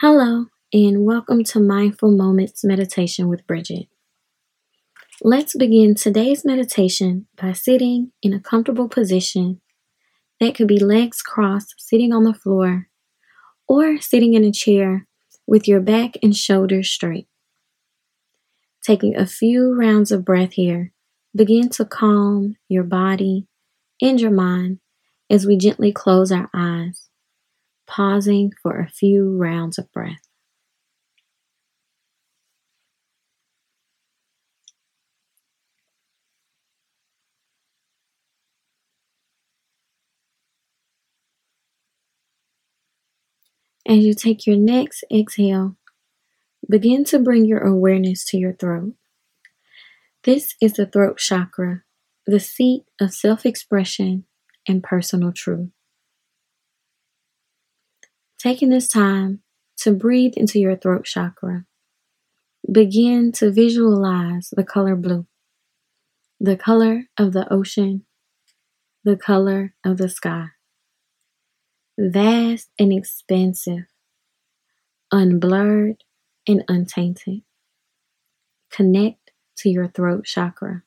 Hello, and welcome to Mindful Moments Meditation with Bridget. Let's begin today's meditation by sitting in a comfortable position that could be legs crossed, sitting on the floor, or sitting in a chair with your back and shoulders straight. Taking a few rounds of breath here, begin to calm your body and your mind as we gently close our eyes pausing for a few rounds of breath. As you take your next exhale, begin to bring your awareness to your throat. This is the throat chakra, the seat of self expression and personal truth. Taking this time to breathe into your throat chakra, begin to visualize the color blue, the color of the ocean, the color of the sky. Vast and expansive, unblurred and untainted. Connect to your throat chakra.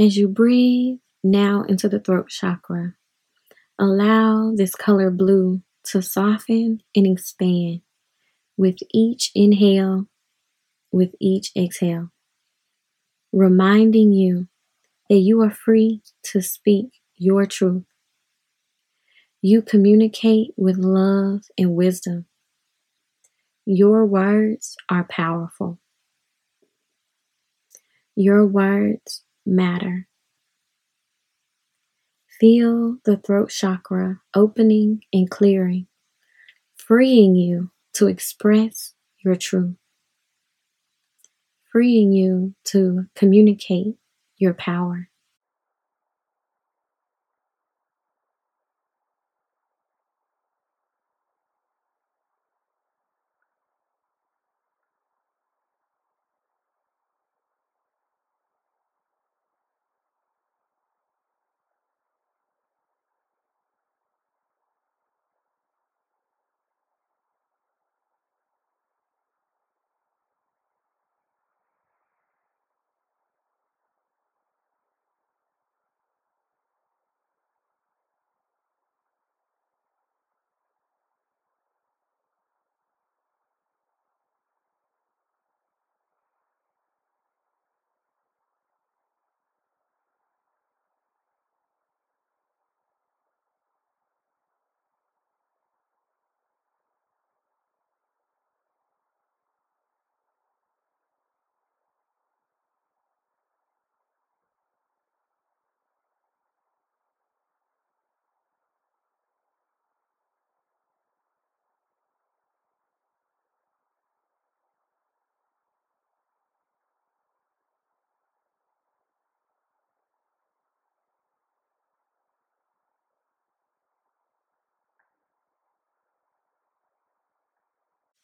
As you breathe now into the throat chakra, allow this color blue to soften and expand with each inhale, with each exhale, reminding you that you are free to speak your truth. You communicate with love and wisdom. Your words are powerful. Your words matter. Feel the throat chakra opening and clearing, freeing you to express your truth, freeing you to communicate your power.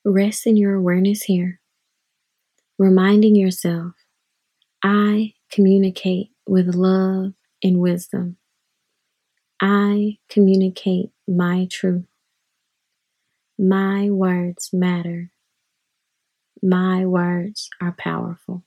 Rest in your awareness here, reminding yourself I communicate with love and wisdom. I communicate my truth. My words matter. My words are powerful.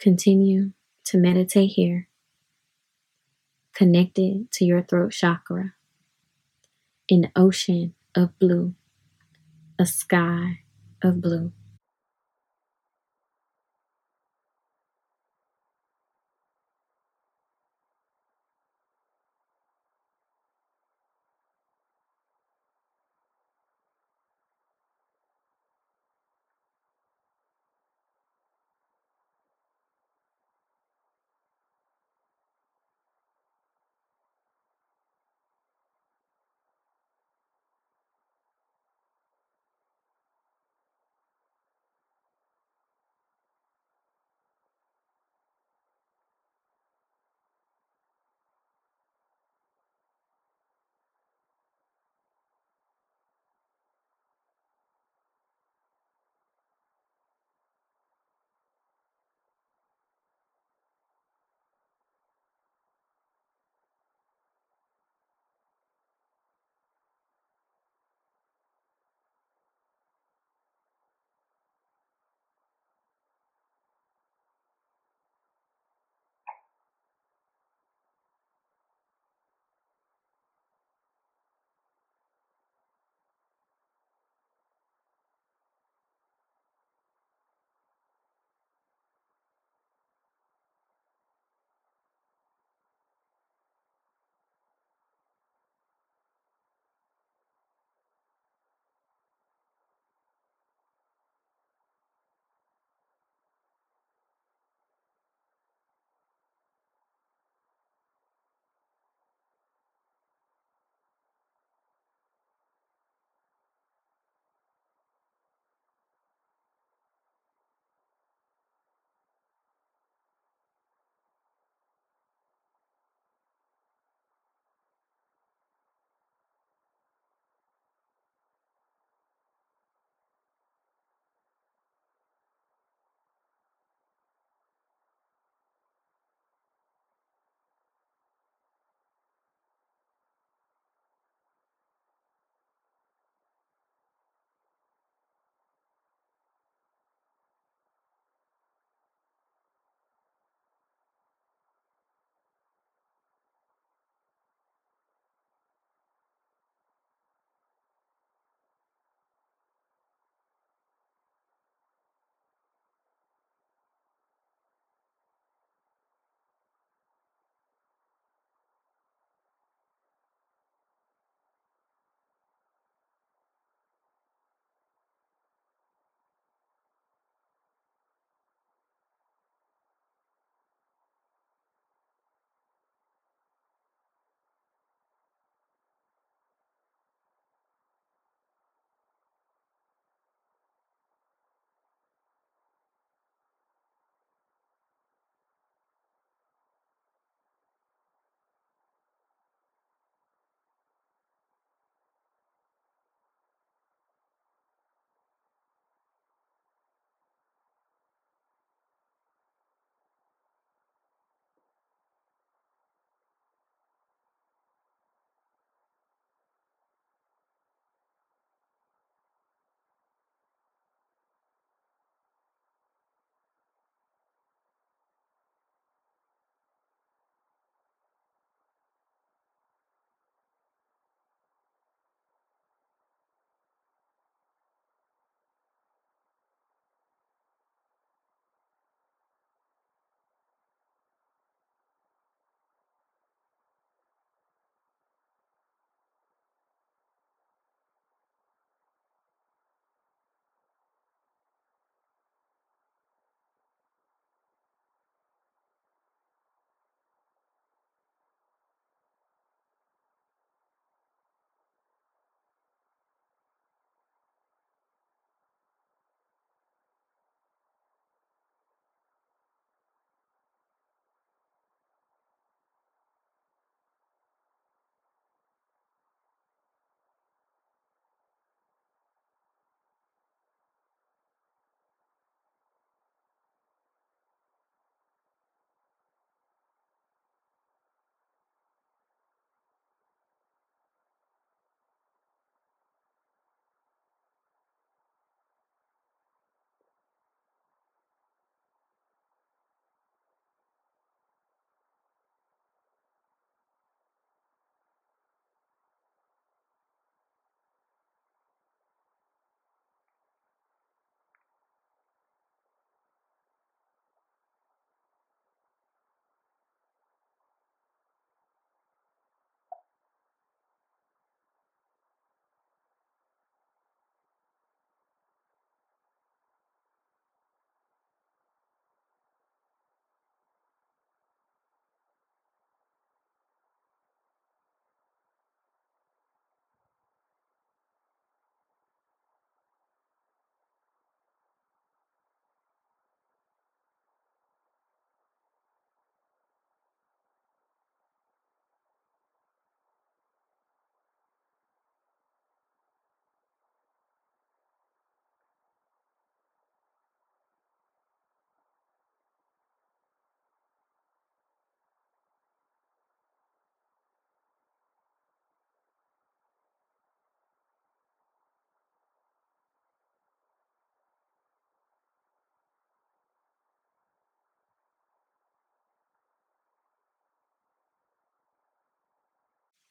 Continue to meditate here, connected to your throat chakra, an ocean of blue, a sky of blue.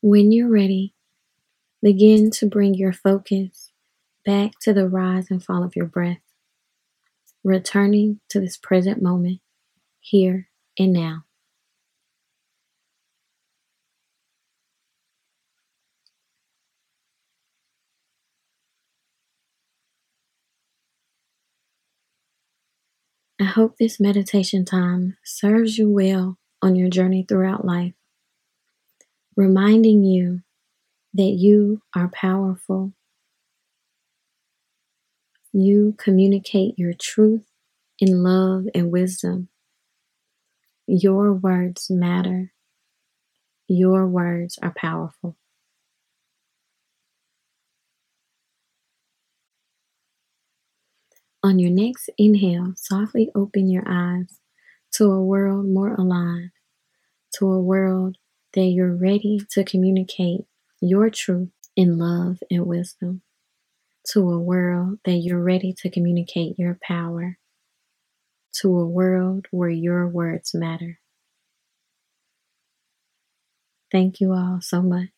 When you're ready, begin to bring your focus back to the rise and fall of your breath, returning to this present moment, here and now. I hope this meditation time serves you well on your journey throughout life, reminding you that you are powerful. You communicate your truth in love and wisdom. Your words matter. Your words are powerful. On your next inhale, softly open your eyes to a world more aligned, to a world that you're ready to communicate your truth in love and wisdom, to a world that you're ready to communicate your power, to a world where your words matter. Thank you all so much.